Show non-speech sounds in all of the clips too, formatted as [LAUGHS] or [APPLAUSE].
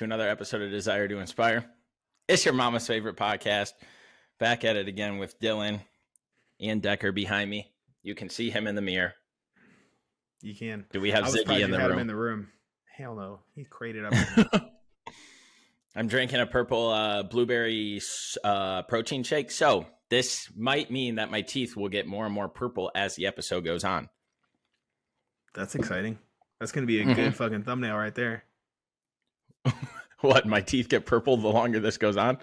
to another episode of Desire to Inspire. It's your mama's favorite podcast. Back at it again with Dylan and Decker behind me. You can see him in the mirror. You can. Do we have Ziggy in the room? him in the room. Hell no, he crated up. [LAUGHS] I'm drinking a purple uh, blueberry uh, protein shake. So this might mean that my teeth will get more and more purple as the episode goes on. That's exciting. That's gonna be a Mhm. good fucking thumbnail right there. [LAUGHS] What? My teeth get purple the longer this goes on?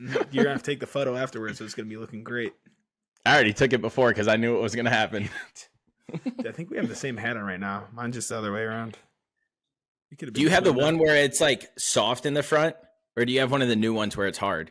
Mm-hmm. You're gonna have to take the photo afterwards, so it's gonna be looking great. I already took it before because I knew it was going to happen. [LAUGHS] I think we have the same hat on right now. Mine's just the other way around. You could Do you have the one where it's like soft in the front, or do you have one of the new ones where it's hard?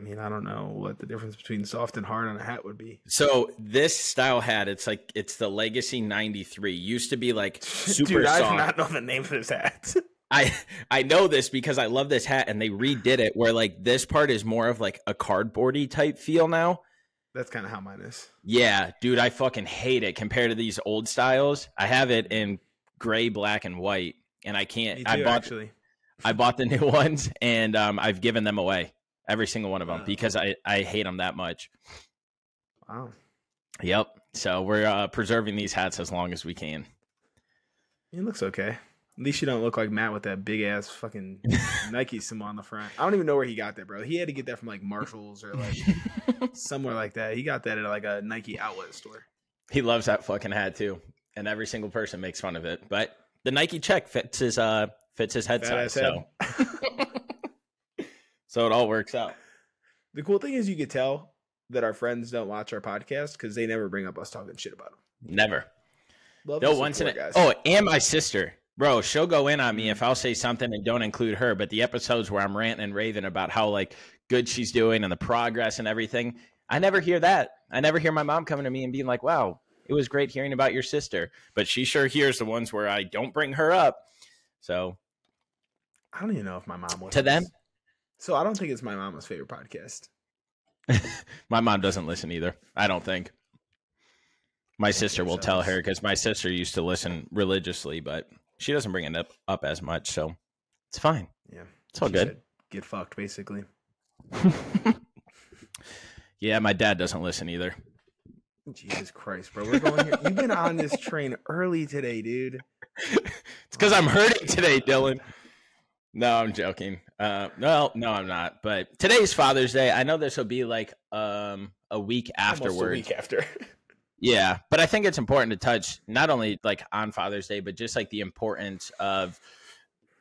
I mean, I don't know what the difference between soft and hard on a hat would be. So this style hat, it's like it's the Legacy '93. Used to be like [LAUGHS] super Dude, I soft. do not know the name of this hat. [LAUGHS] I I know this because I love this hat, and they redid it where like this part is more of like a cardboardy type feel now. That's kind of how mine is. Yeah, dude, I fucking hate it compared to these old styles. I have it in gray, black, and white, and I can't. Too, I bought actually. I bought the new [LAUGHS] ones, and um, I've given them away, every single one of them, Wow. because I I hate them that much. Wow. Yep. So we're uh, preserving these hats as long as we can. It looks okay. At least you don't look like Matt with that big ass fucking [LAUGHS] Nike symbol on the front. I don't even know where he got that, bro. He had to get that from like Marshalls or like [LAUGHS] somewhere like that. He got that at like a Nike outlet store. He loves that fucking hat too, and every single person makes fun of it. But the Nike check fits his uh fits his head Fat size, so. [LAUGHS] so it all works out. The cool thing is you could tell that our friends don't watch our podcast because they never bring up us talking shit about them. Never. Love No once in a, support, oh, and my sister, bro, she'll go in on me mm-hmm. if I'll say something and don't include her. But the episodes where I'm ranting and raving about how like good she's doing and the progress and everything, I never hear that. I never hear my mom coming to me and being like, "Wow, it was great hearing about your sister." But she sure hears the ones where I don't bring her up. So I don't even know if my mom was To them? So I don't think it's my mama's favorite podcast. [LAUGHS] my mom doesn't listen either. I don't think. My sister will tell her because my sister used to listen religiously, but she doesn't bring it up, up as much, so it's fine. Yeah, It's all She good. Get fucked, basically. [LAUGHS] yeah, my dad doesn't listen either. Jesus Christ, bro. We're going here. You've been on this train early today, dude. [LAUGHS] It's because I'm hurting today, Dylan. No, I'm joking. Uh, no, no, I'm not. But today's Father's Day. I know this will be like um a week Almost a week after. [LAUGHS] Yeah, but I think it's important to touch not only like on Father's Day, but just like the importance of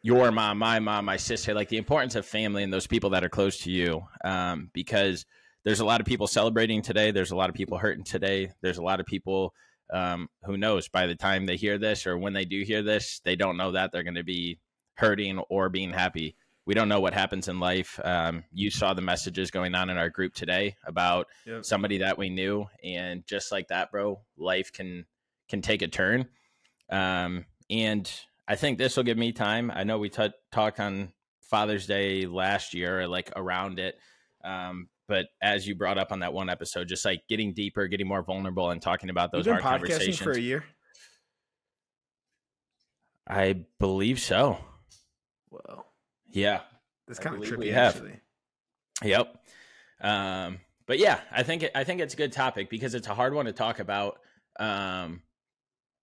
your mom, my mom, my sister, like the importance of family and those people that are close to you. Um, because there's a lot of people celebrating today. There's a lot of people hurting today. There's a lot of people um, who knows by the time they hear this or when they do hear this, they don't know that they're going to be hurting or being happy. We don't know what happens in life. Um, you saw the messages going on in our group today about Yep. somebody that we knew and just like that bro life can can take a turn um and i think this will give me time i know we t- talked on father's day last year or like around it um but as you brought up on that one episode just like getting deeper getting more vulnerable and talking about those You've been hard podcasting conversations for a year. i believe so Well, yeah that's I kind of trippy, actually. Yep. Um, but yeah, I think I think it's a good topic because it's a hard one to talk about. Um,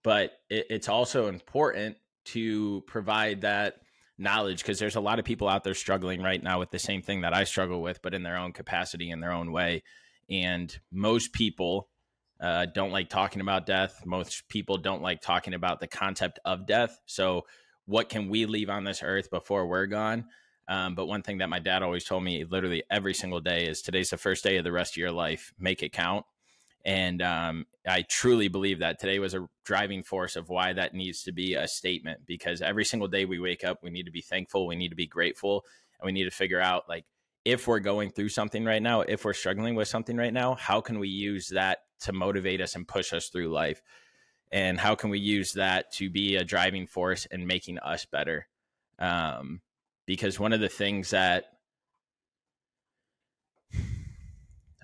but it, it's also important to provide that knowledge because there's a lot of people out there struggling right now with the same thing that I struggle with, but in their own capacity, in their own way. And most people uh, don't like talking about death. Most people don't like talking about the concept of death. So, what can we leave on this earth before we're gone? Um, but one thing that my dad always told me literally every single day is today's the first day of the rest of your life. Make it count. And um, I truly believe that today was a driving force of why that needs to be a statement because every single day we wake up, we need to be thankful, we need to be grateful, and we need to figure out like if we're going through something right now, if we're struggling with something right now, how can we use that to motivate us and push us through life? And how can we use that to be a driving force in making us better? Um, because one of the things that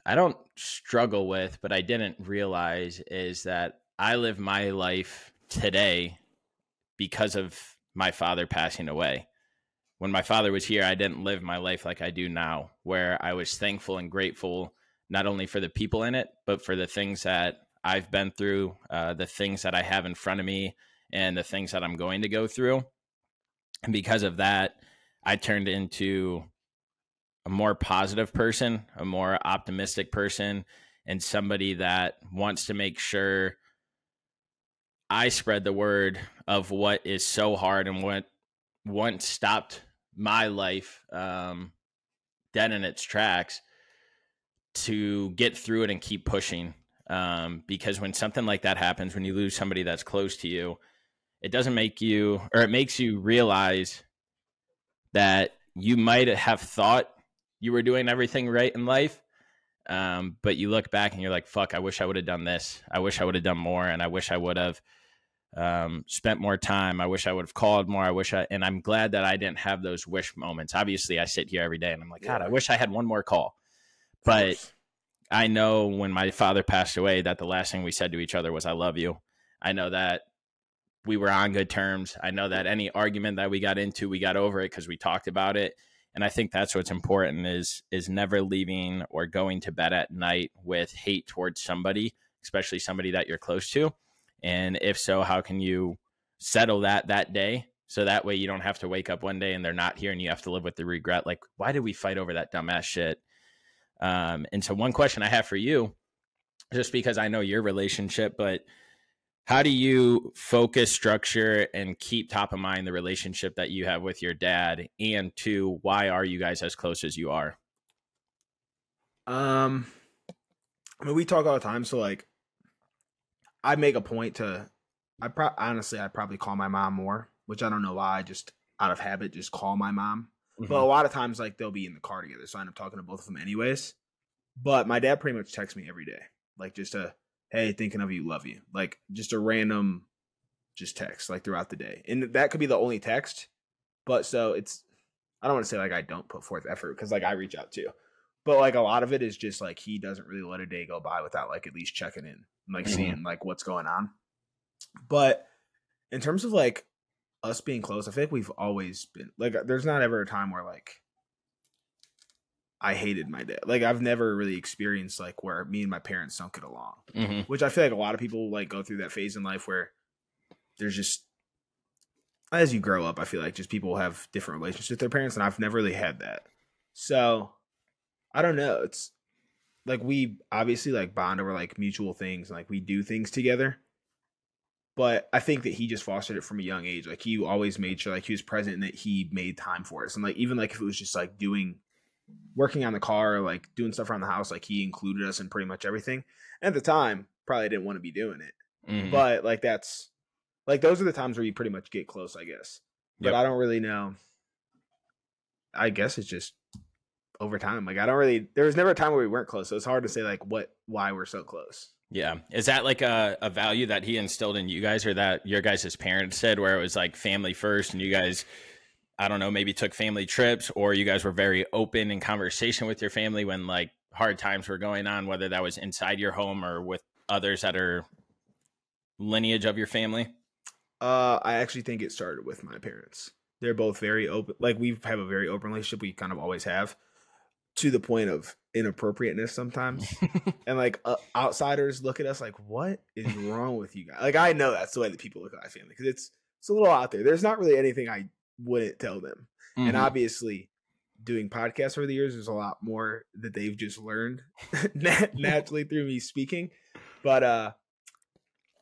I don't struggle with, but I didn't realize is that I live my life today because of my father passing away. when my father was here, I didn't live my life like I do now, where I was thankful and grateful not only for the people in it, but for the things that I've been through, uh, the things that I have in front of me, and the things that I'm going to go through. And because of that, I turned into a more positive person, a more optimistic person, and somebody that wants to make sure I spread the word of what is so hard and what once stopped my life um, dead in its tracks to get through it and keep pushing. Um, because when something like that happens, when you lose somebody that's close to you, it doesn't make you, or it makes you realize that you might have thought you were doing everything right in life. Um, but you look back and you're like, fuck, I wish I would have done this. I wish I would have done more. And I wish I would have um, spent more time. I wish I would have called more. I wish I, and I'm glad that I didn't have those wish moments. Obviously, I sit here every day and I'm like, God, I wish I had one more call. But I know when my father passed away that the last thing we said to each other was, I love you. I know that we were on good terms. I know that any argument that we got into, we got over it because we talked about it. And I think that's what's important is is never leaving or going to bed at night with hate towards somebody, especially somebody that you're close to. And if so, how can you settle that that day so that way you don't have to wake up one day and they're not here and you have to live with the regret like why did we fight over that dumbass shit um, and so one question i have for you just because i know your relationship but how do you focus structure and keep top of mind the relationship that you have with your dad? And two why are you guys as close as you are? Um i mean we talk all the time so like i make a point to i pro- honestly i probably call my mom more which i don't know why i just out of habit just call my mom mm-hmm. but a lot of times like they'll be in the car together so i end up talking to both of them anyways but my dad pretty much texts me every day like just a hey, thinking of you, love you. Like just a random just text like throughout the day. And that could be the only text. But so it's I don't want to say like I don't put forth effort because like I reach out too. But like a lot of it is just like he doesn't really let a day go by without like at least checking in and like mm-hmm. seeing like what's going on. But in terms of like us being close, I think we've always been like there's not ever a time where like I hated my dad. Like I've never really experienced like where me and my parents don't get along, mm-hmm. which I feel like a lot of people like go through that phase in life where there's just as you grow up, I feel like just people have different relationships with their parents, and I've never really had that. So I don't know. It's like we obviously like bond over like mutual things, and like we do things together. But I think that he just fostered it from a young age. Like he always made sure like he was present and that he made time for us. And like even like if it was just like doing working on the car, like doing stuff around the house, like he included us in pretty much everything. And at the time, probably didn't want to be doing it. Mm-hmm. But like that's like those are the times where you pretty much get close, I guess. But yep. I don't really know. I guess it's just over time. Like I don't really there was never a time where we weren't close. So it's hard to say like what why we're so close. Yeah. Is that like a, a value that he instilled in you guys or that your guys' parents said where it was like family first and you guys I don't know, maybe took family trips or you guys were very open in conversation with your family when like hard times were going on, whether that was inside your home or with others that are lineage of your family? Uh, I actually think it started with my parents. They're both very open. Like we have a very open relationship. We kind of always have, to the point of inappropriateness sometimes. [LAUGHS] and like uh, outsiders look at us like, "What is wrong with you guys?" Like I know that's the way that people look at my family because it's it's a little out there. There's not really anything I wouldn't tell them. Mm-hmm. And obviously, doing podcasts over the years, there's a lot more that they've just learned [LAUGHS] [LAUGHS] naturally through me speaking. But uh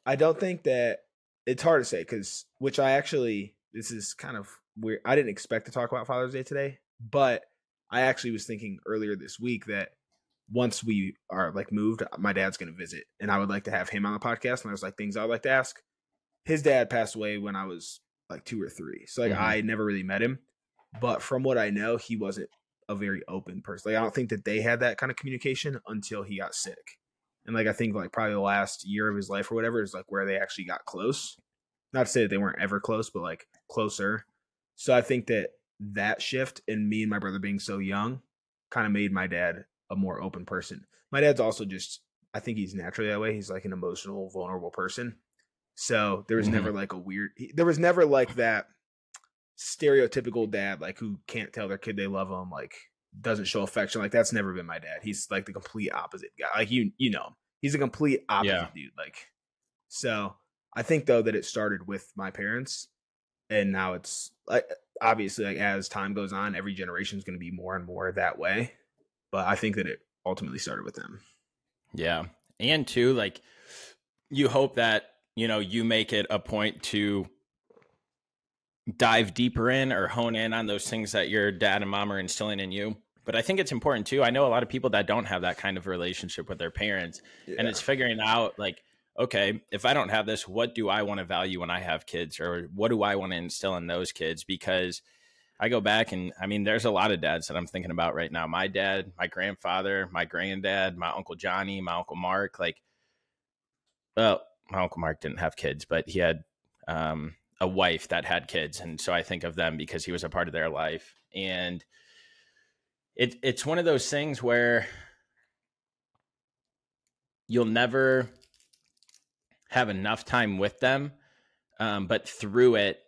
I don't think that it's hard to say because which I actually this is kind of weird. I didn't expect to talk about Father's Day today, but I actually was thinking earlier this week that once we are like moved, my dad's gonna visit, and I would like to have him on the podcast. And there's like things I'd like to ask. His dad passed away when I was like two or three. So like mm-hmm. I never really met him, but from what I know, he wasn't a very open person. Like I don't think that they had that kind of communication until he got sick. And like I think like probably the last year of his life or whatever is like where they actually got close. Not to say that they weren't ever close, but like closer. So I think that that shift and me and my brother being so young kind of made my dad a more open person. My dad's also just I think he's naturally that way. He's like an emotional, vulnerable person. So there was mm-hmm. never like a weird. There was never like that stereotypical dad, like who can't tell their kid they love them, like doesn't show affection. Like that's never been my dad. He's like the complete opposite guy. Like you, you know, he's a complete opposite yeah. dude. Like so. I think though that it started with my parents, and now it's like obviously like as time goes on, every generation is going to be more and more that way. But I think that it ultimately started with them. Yeah, and too like you hope that you know you make it a point to dive deeper in or hone in on those things that your dad and mom are instilling in you but i think it's important too i know a lot of people that don't have that kind of relationship with their parents yeah. and it's figuring out like okay if i don't have this what do i want to value when i have kids? Or what do i want to instill in those kids? Because i go back and i mean there's a lot of dads that i'm thinking about right now. My dad my grandfather my granddad my uncle johnny my uncle mark like well my uncle mark didn't have kids but he had um, a wife that had kids and so i think of them because he was a part of their life. And it it's one of those things where you'll never have enough time with them um, but through it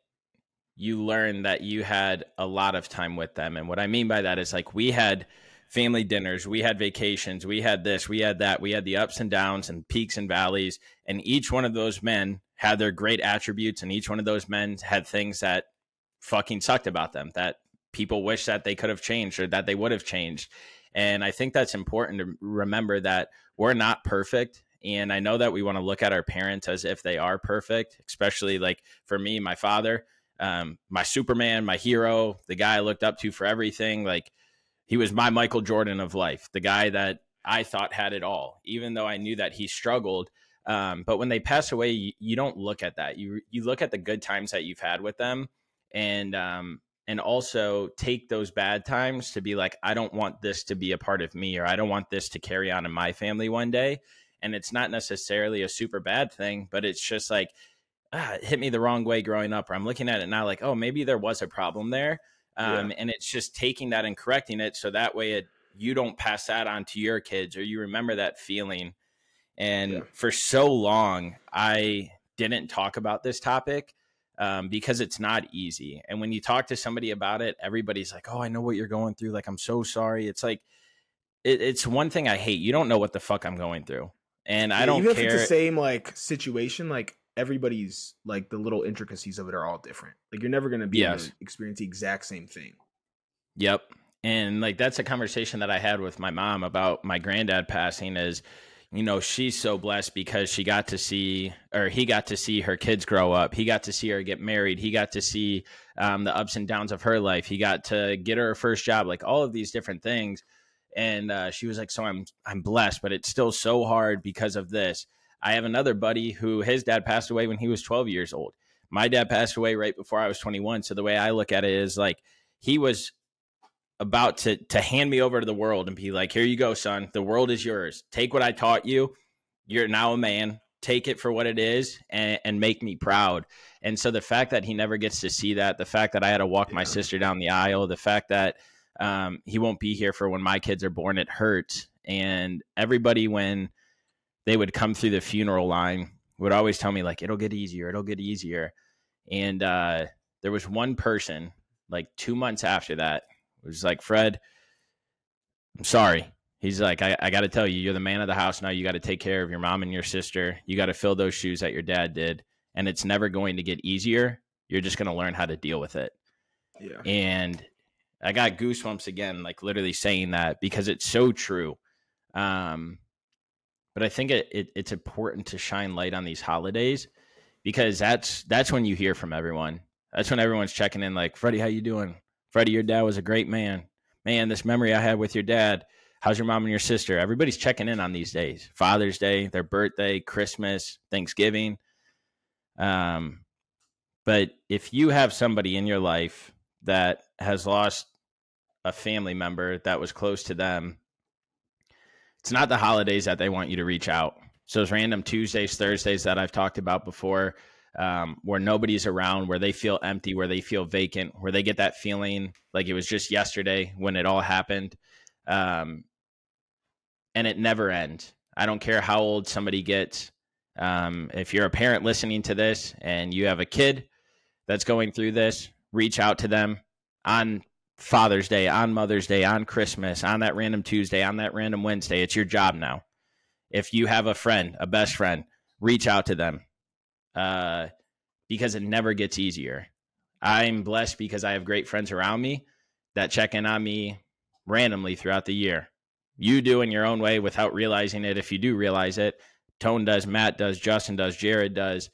you learn that you had a lot of time with them and what i mean by that is like we had family dinners we had vacations we had this we had that we had the ups and downs and peaks and valleys and each one of those men had their great attributes, and each one of those men had things that fucking sucked about them that people wish that they could have changed or that they would have changed. And I think that's important to remember that we're not perfect. And I know that we want to look at our parents as if they are perfect, especially like for me, my father, um, my Superman, my hero, the guy I looked up to for everything. Like he was my Michael Jordan of life, the guy that I thought had it all, even though I knew that he struggled. Um, but when they pass away, you, you, don't look at that. You you look at the good times that you've had with them, and um, and also take those bad times to be like, I don't want this to be a part of me, or I don't want this to carry on in my family one day. And it's not necessarily a super bad thing, but it's just like ah, it hit me the wrong way growing up. Or I'm looking at it now, like, oh, maybe there was a problem there. Um, yeah. And it's just taking that and correcting it so that way it you don't pass that on to your kids or you remember that feeling and yeah. for so long, I didn't talk about this topic um, because it's not easy. And when you talk to somebody about it, everybody's like, "Oh, I know what you're going through. Like, I'm so sorry." It's like it, it's one thing I hate. You don't know what the fuck I'm going through, and yeah, I don't even care. If it's the same like situation, like everybody's like the little intricacies of it are all different. Like you're never gonna be yes. able to experience the exact same thing. Yep. And like that's a conversation that I had with my mom about my granddad passing is you know she's so blessed because she got to see or he got to see her kids grow up he got to see her get married he got to see um, the ups and downs of her life he got to get her first job like all of these different things and uh, she was like so i'm i'm blessed but it's still so hard because of this i have another buddy who his dad passed away when he was 12 years old my dad passed away right before i was 21 so the way i look at it is like he was about to to hand me over to the world and be like, "Here you go, son. The world is yours. Take what I taught you. You're now a man. Take it for what it is and, and make me proud." And so the fact that he never gets to see that, the fact that I had to walk yeah. my sister down the aisle, the fact that um, he won't be here for when my kids are born, it hurts. And everybody, when they would come through the funeral line, would always tell me like, "It'll get easier. It'll get easier." And uh, there was one person like two months after that was like, Fred, I'm sorry. He's like, I, I got to tell you, you're the man of the house now. You got to take care of your mom and your sister. You got to fill those shoes that your dad did. And it's never going to get easier. You're just going to learn how to deal with it. Yeah. And I got goosebumps again, like literally saying that because it's so true. Um, but I think it, it, it's important to shine light on these holidays because that's that's when you hear from everyone. That's when everyone's checking in, like Freddy, how you doing? Freddy, your dad was a great man. Man, this memory I had with your dad. How's your mom and your sister? Everybody's checking in on these days. Father's Day, their birthday, Christmas, Thanksgiving. Um, but if you have somebody in your life that has lost a family member that was close to them, it's not the holidays that they want you to reach out. So those random Tuesdays, Thursdays that I've talked about before, um, where nobody's around, where they feel empty, where they feel vacant, where they get that feeling like it was just yesterday when it all happened. Um, and it never ends. I don't care how old somebody gets. Um, if you're a parent listening to this and you have a kid that's going through this, reach out to them on Father's Day, on Mother's Day, on Christmas, on that random Tuesday, on that random Wednesday. It's your job now. If you have a friend, a best friend, reach out to them uh, because it never gets easier. I'm blessed because I have great friends around me that check in on me randomly throughout the year. You do in your own way without realizing it. If you do realize it, Tone does, Matt does, Justin does, Jared does.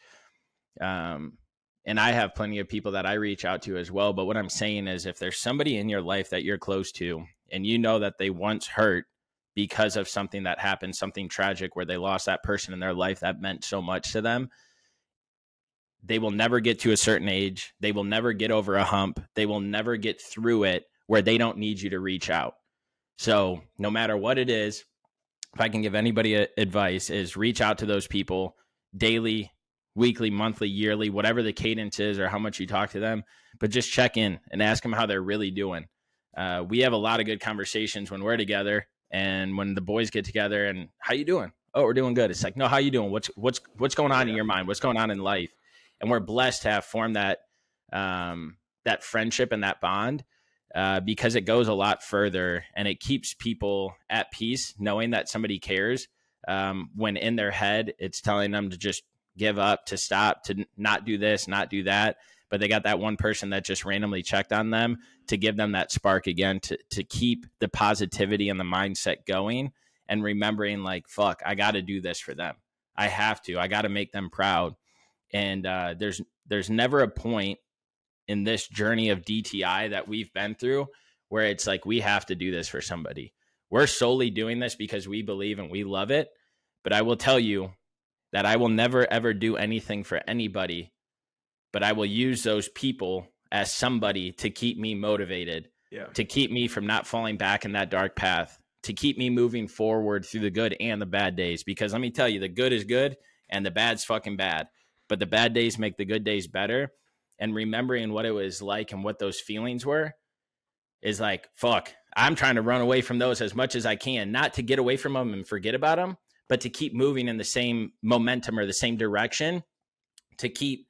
Um, and I have plenty of people that I reach out to as well. But what I'm saying is, if there's somebody in your life that you're close to and you know that they once hurt because of something that happened, something tragic where they lost that person in their life that meant so much to them, they will never get to a certain age. They will never get over a hump. They will never get through it where they don't need you to reach out. So, no matter what it is, if I can give anybody advice, is reach out to those people daily, weekly, monthly, yearly, whatever the cadence is or how much you talk to them, but just check in and ask them how they're really doing. Uh, we have a lot of good conversations when we're together and when the boys get together and how you doing? Oh, we're doing good. It's like, no, how you doing? What's what's what's going on in your mind? What's going on in life? And we're blessed to have formed that um, that friendship and that bond uh, because it goes a lot further and it keeps people at peace knowing that somebody cares. Um, when in their head, it's telling them to just give up, to stop, to not do this, not do that. But they got that one person that just randomly checked on them to give them that spark again to to keep the positivity and the mindset going and remembering like fuck, I got to do this for them. I have to. I got to make them proud. And uh, there's there's never a point in this journey of DTI that we've been through where it's like we have to do this for somebody. We're solely doing this because we believe and we love it. But I will tell you, that I will never ever do anything for anybody, but I will use those people as somebody to keep me motivated, yeah. to keep me from not falling back in that dark path, to keep me moving forward through the good and the bad days. Because let me tell you, the good is good and the bad's fucking bad. But the bad days make the good days better. And remembering what it was like and what those feelings were is like, fuck, I'm trying to run away from those as much as I can, not to get away from them and forget about them, but to keep moving in the same momentum or the same direction, to keep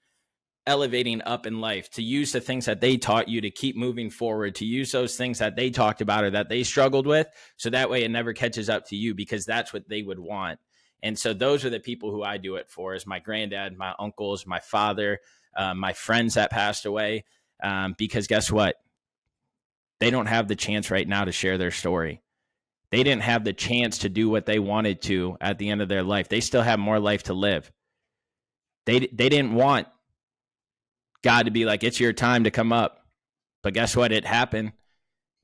elevating up in life, to use the things that they taught you to keep moving forward, to use those things that they talked about or that they struggled with. So that way it never catches up to you because that's what they would want. And so those are the people who I do it for is my granddad, my uncles, my father, uh, my friends that passed away. Um, because guess what? They don't have the chance right now to share their story they didn't have the chance to do what they wanted to at the end of their life. They still have more life to live. They they didn't want God to be like it's your time to come up. But guess what? It happened.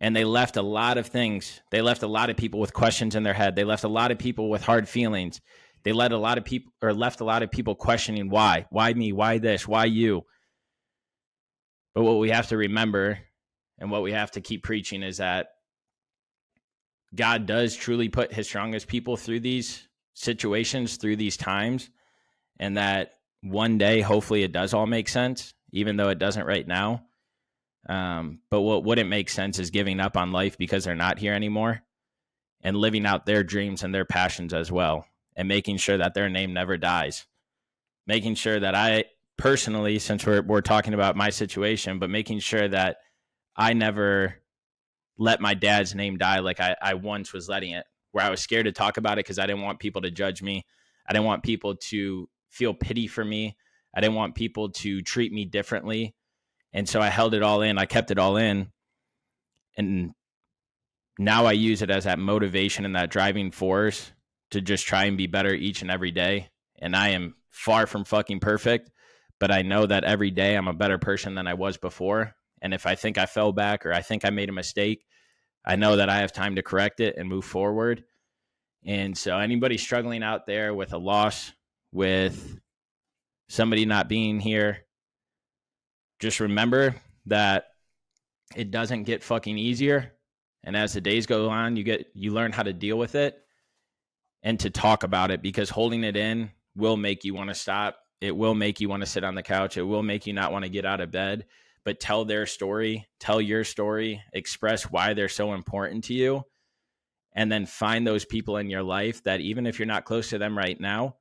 And they left a lot of things. They left a lot of people with questions in their head. They left a lot of people with hard feelings. They let a lot of people or left a lot of people questioning why? Why me? Why this? Why you? But what we have to remember and what we have to keep preaching is that God does truly put his strongest people through these situations, through these times, and that one day, hopefully, it does all make sense, even though it doesn't right now. Um, but what wouldn't make sense is giving up on life because they're not here anymore and living out their dreams and their passions as well and making sure that their name never dies. Making sure that I personally, since we're, we're talking about my situation, but making sure that I never let my dad's name die like I, I once was letting it, where I was scared to talk about it because I didn't want people to judge me. I didn't want people to feel pity for me. I didn't want people to treat me differently. And so I held it all in. I kept it all in. And now I use it as that motivation and that driving force to just try and be better each and every day. And I am far from fucking perfect, but I know that every day I'm a better person than I was before. And if I think I fell back or I think I made a mistake, I know that I have time to correct it and move forward. And so, anybody struggling out there with a loss, with somebody not being here, just remember that it doesn't get fucking easier. And as the days go on, you get you learn how to deal with it and to talk about it because holding it in will make you want to stop. It will make you want to sit on the couch. It will make you not want to get out of bed but tell their story, tell your story, express why they're so important to you, and then find those people in your life that even if you're not close to them right now,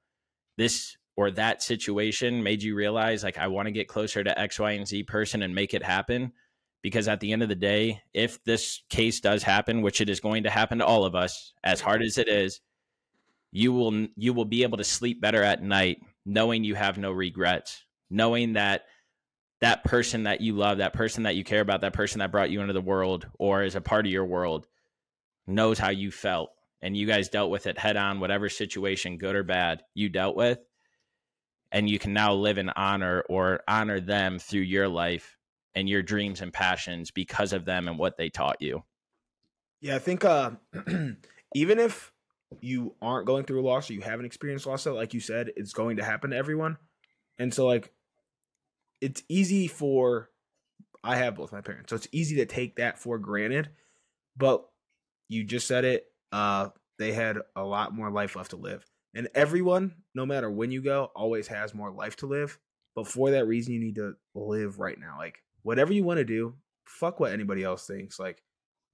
this or that situation made you realize like I want to get closer to X, Y, and Z person and make it happen. Because at the end of the day, if this case does happen, which it is going to happen to all of us, as hard as it is, you will you will be able to sleep better at night knowing you have no regrets, knowing that that person that you love, that person that you care about, that person that brought you into the world or is a part of your world knows how you felt and you guys dealt with it head on, whatever situation, good or bad, you dealt with. And you can now live in honor or honor them through your life and your dreams and passions because of them and what they taught you. Yeah, I think uh, [CLEARS THROAT] even if you aren't going through a loss or you haven't experienced loss, like you said, it's going to happen to everyone. And so, like, it's easy for I have both my parents, so it's easy to take that for granted. But you just said it. Uh, they had a lot more life left to live, and everyone, no matter when you go, always has more life to live. But for that reason, you need to live right now. Like whatever you want to do, fuck what anybody else thinks. Like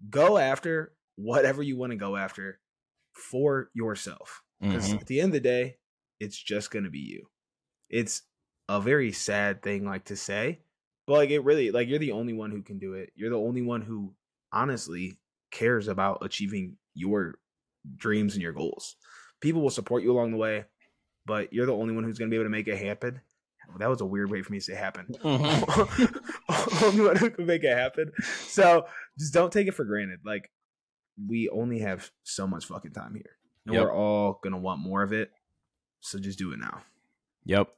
go after whatever you want to go after for yourself. Because mm-hmm. at the end of the day, it's just gonna be you. It's a very sad thing like to say, but like it really like you're the only one who can do it. You're the only one who honestly cares about achieving your dreams and your goals. People will support you along the way, but you're the only one who's going to be able to make it happen. That was a weird way for me to say happen. Mm-hmm. [LAUGHS] only one who can make it happen. So just don't take it for granted. Like we only have so much fucking time here, and yep. we're all gonna want more of it. So just do it now. Yep.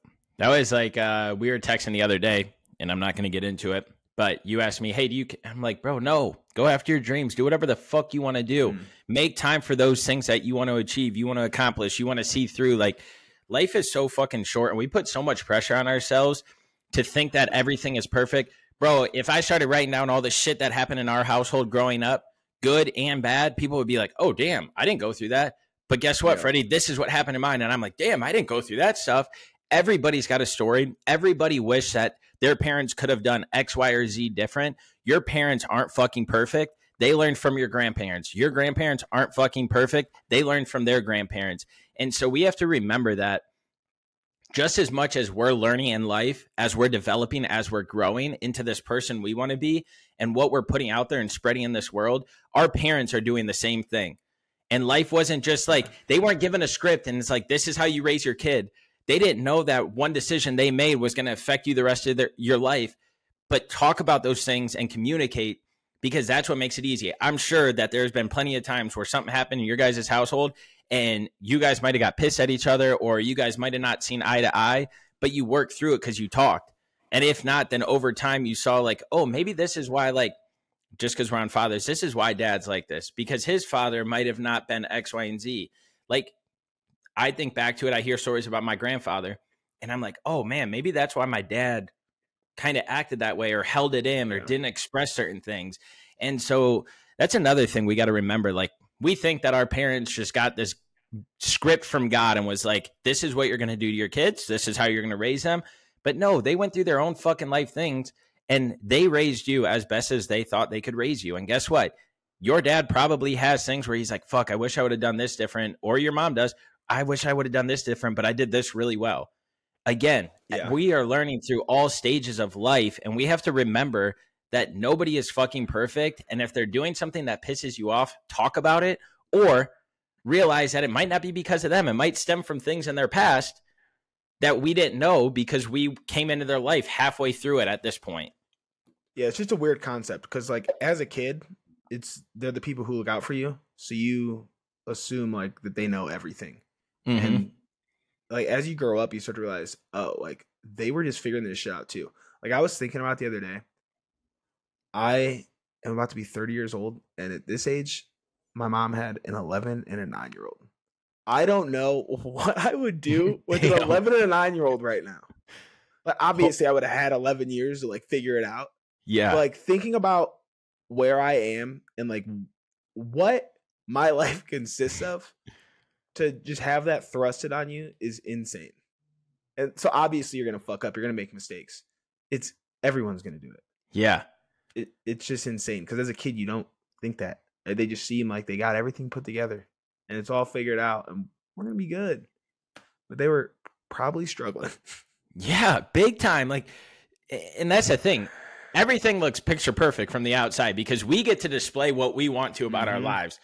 That was like uh, we were texting the other day, and I'm not gonna get into it but you asked me, hey, do you? I'm like, bro, no. Go after your dreams. Do whatever the fuck you want to do. Mm. Make time for those things that you want to achieve, you want to accomplish, you want to see through. Like, life is so fucking short, and we put so much pressure on ourselves to think that everything is perfect. Bro, if I started writing down all the shit that happened in our household growing up, good and bad, people would be like, oh, damn, I didn't go through that. But guess what, yeah. Freddy? This is what happened in mine. And I'm like, damn, I didn't go through that stuff. Everybody's got a story. Everybody wish that their parents could have done X, Y, or Z different. Your parents aren't fucking perfect. They learned from your grandparents. Your grandparents aren't fucking perfect. They learned from their grandparents. And so we have to remember that just as much as we're learning in life, as we're developing, as we're growing into this person we want to be, and what we're putting out there and spreading in this world, our parents are doing the same thing. And life wasn't just like they weren't given a script and it's like, this is how you raise your kid they didn't know that one decision they made was going to affect you the rest of their, your life. But talk about those things and communicate because that's what makes it easy. I'm sure that there's been plenty of times where something happened in your guys' household and you guys might have got pissed at each other or you guys might have not seen eye to eye, but you worked through it because you talked. And if not, then over time you saw like, oh, maybe this is why like just because we're on fathers, this is why dad's like this because his father might have not been X, Y, and Z. Like I think back to it, I hear stories about my grandfather, and I'm like, oh man, maybe that's why my dad kind of acted that way or held it in or yeah. didn't express certain things. And so that's another thing we got to remember. Like, we think that our parents just got this script from God and was like, this is what you're going to do to your kids, this is how you're going to raise them. But no, they went through their own fucking life things and they raised you as best as they thought they could raise you. And guess what? Your dad probably has things where he's like, fuck, I wish I would have done this different. Or your mom does, I wish I would have done this different, but I did this really well. Again, eh, yeah. we are learning through all stages of life, and we have to remember that nobody is fucking perfect. And if they're doing something that pisses you off, talk about it or realize that it might not be because of them. It might stem from things in their past that we didn't know because we came into their life halfway through it at this point. Yeah, it's just a weird concept because, like, as a kid, it's they're the people who look out for you. So you assume, like, that they know everything. Mm-hmm. And like as you grow up, you start to realize, oh, like they were just figuring this shit out too. Like I was thinking about the other day. I am about to be 30 years old, and at this age, my mom had an 11 and a 9 year old. I don't know [LAUGHS] what I would do [LAUGHS] with an 11 and a 9 year old right now. Like obviously, I would have had 11 years to like figure it out. Yeah. But, like thinking about where I am and like what my [LAUGHS] life consists of to just have that thrusted on you is insane. And so obviously you're gonna fuck up, you're gonna make mistakes. It's everyone's gonna do it. Yeah. It it's just insane because as a kid you don't think that. They just seem like they got everything put together and it's all figured out and we're gonna be good. But they were probably struggling. [LAUGHS] Yeah, big time. Like, and that's the thing. Everything looks picture perfect from the outside because we get to display what we want to about mm-hmm. our lives.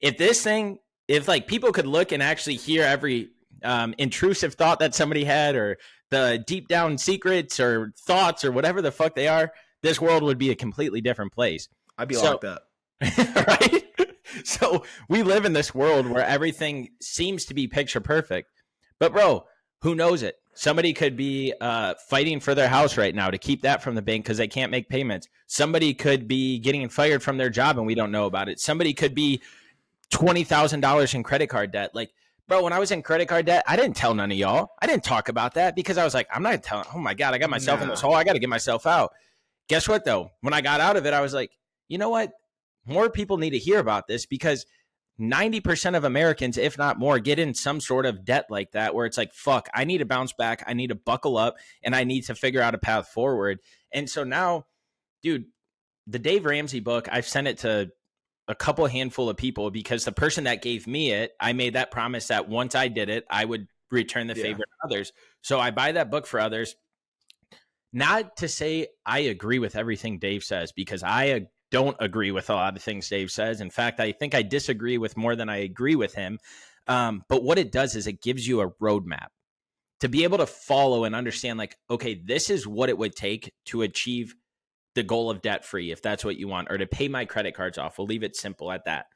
If this thing, if like people could look and actually hear every um, intrusive thought that somebody had or the deep down secrets or thoughts or whatever the fuck they are, this world would be a completely different place. I'd be so, locked up. [LAUGHS] right? So we live in this world where everything seems to be picture perfect. But bro, who knows it? Somebody could be uh, fighting for their house right now to keep that from the bank because they can't make payments. Somebody could be getting fired from their job and we don't know about it. Somebody could be twenty thousand dollars in credit card debt. Like, bro, when I was in credit card debt, I didn't tell none of y'all. I didn't talk about that because I was like, I'm not telling. Oh my god, I got myself nah. in this hole. I got to get myself out. Guess what though? When I got out of it, I was like, you know what? More people need to hear about this because 90% of Americans, if not more, get in some sort of debt like that where it's like, fuck, I need to bounce back. I need to buckle up and I need to figure out a path forward. And so now, dude, the Dave Ramsey book, I've sent it to a couple handful of people because the person that gave me it, I made that promise that once I did it, I would return the yeah. favor to others. So I buy that book for others. Not to say I agree with everything Dave says because I don't agree with a lot of things Dave says. In fact, I think I disagree with more than I agree with him. Um, but what it does is it gives you a roadmap to be able to follow and understand, like, okay, this is what it would take to achieve the goal of debt free, if that's what you want, or to pay my credit cards off. We'll leave it simple at that.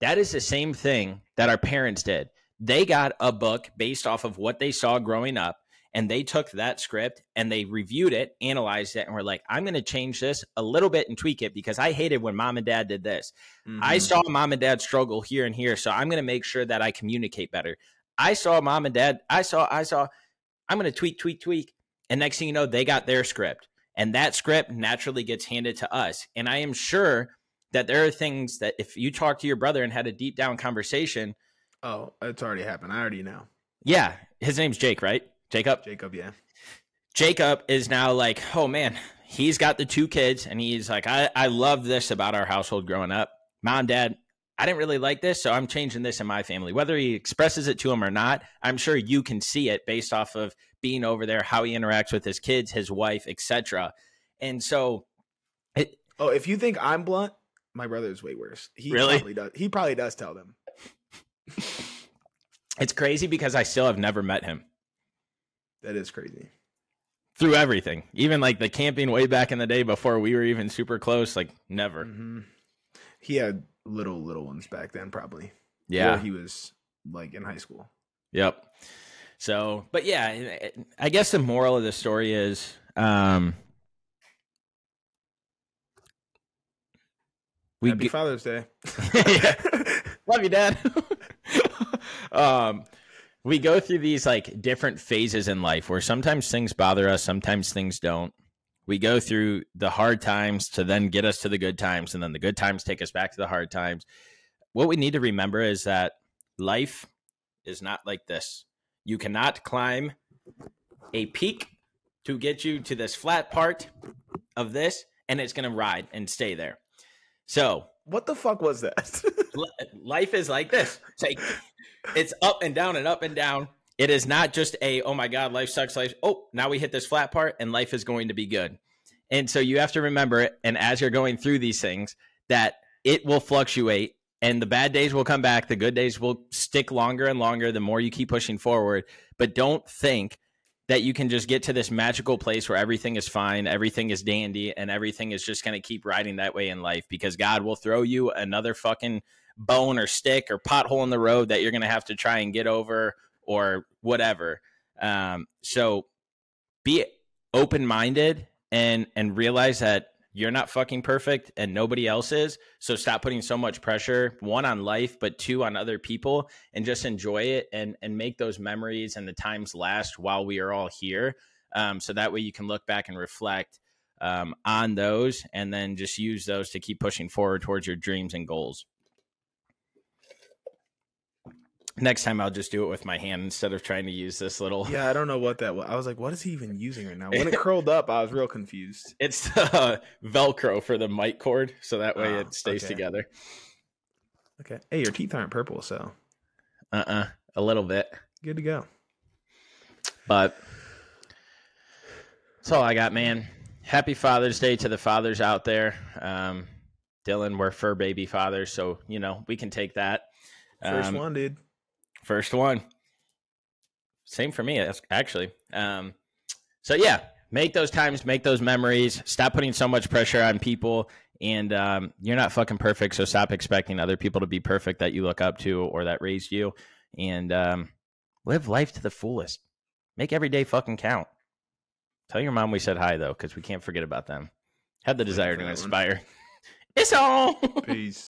That is the same thing that our parents did. They got a book based off of what they saw growing up and they took that script and they reviewed it, analyzed it, and were like, I'm going to change this a little bit and tweak it because I hated when mom and dad did this. Mm-hmm. I saw mom and dad struggle here and here. So I'm going to make sure that I communicate better. I saw mom and dad, I saw, I saw, I'm going to tweak, tweak, tweak. And next thing you know, they got their script. And that script naturally gets handed to us. And I am sure that there are things that if you talk to your brother and had a deep down conversation. Oh, it's already happened. I already know. Yeah. His name's Jake, right? Jacob. Jacob, yeah. Jacob is now like, oh man, he's got the two kids, and he's like, I, I love this about our household growing up. Mom, dad, I didn't really like this, so I'm changing this in my family. Whether he expresses it to him or not, I'm sure you can see it based off of being over there, how he interacts with his kids, his wife, etc. And so, it, oh, if you think I'm blunt, my brother is way worse. He really probably does. He probably does tell them. it's crazy because I still have never met him. That is crazy. Through everything, even like the camping way back in the day before we were even super close, like never. Mm-hmm. He had little little ones back then, probably. Yeah, he was like in high school. Yep. So, but yeah, I guess the moral of the story is, um, we Happy g- Father's Day. [LAUGHS] [LAUGHS] Love you, Dad. [LAUGHS] um, we go through these like different phases in life where sometimes things bother us, sometimes things don't. We go through the hard times to then get us to the good times, and then the good times take us back to the hard times. What we need to remember is that life is not like this. You cannot climb a peak to get you to this flat part of this, and it's going to ride and stay there. So, what the fuck was that? [LAUGHS] life is like this. It's like it's up and down and up and down. It is not just a oh my god, life sucks. Life. Oh, now we hit this flat part, and life is going to be good. And so you have to remember it. And as you're going through these things, that it will fluctuate, and the bad days will come back. The good days will stick longer and longer. The more you keep pushing forward, but don't think that you can just get to this magical place where everything is fine, everything is dandy, and everything is just going to keep riding that way in life because God will throw you another fucking bone or stick or pothole in the road that you're going to have to try and get over or whatever. Um, so be open minded and and realize that you're not fucking perfect and nobody else is. So stop putting so much pressure, one on life, but two on other people and just enjoy it and and make those memories and the times last while we are all here. Um, so that way you can look back and reflect um, on those and then just use those to keep pushing forward towards your dreams and goals. Next time I'll just do it with my hand instead of trying to use this little. Yeah, I don't know what that was. I was like, what is he even using right now? When it [LAUGHS] curled up, I was real confused. It's uh, Velcro for the mic cord, so that way oh, it stays okay. together. Okay. Hey, your teeth aren't purple, so. Uh uh-uh, uh, a little bit. Good to go. But that's all I got, man. Happy Father's Day to the fathers out there. Um, Dylan, we're fur baby fathers, so you know we can take that. First Um, one, dude. First one. Same for me, actually. Um, so yeah, make those times, make those memories. Stop putting so much pressure on people. And um, you're not fucking perfect, so stop expecting other people to be perfect that you look up to or that raised you. And um, live life to the fullest. Make every day fucking count. Tell your mom we said hi though, because we can't forget about them. Have the desire to one. inspire. [LAUGHS] It's all. Peace.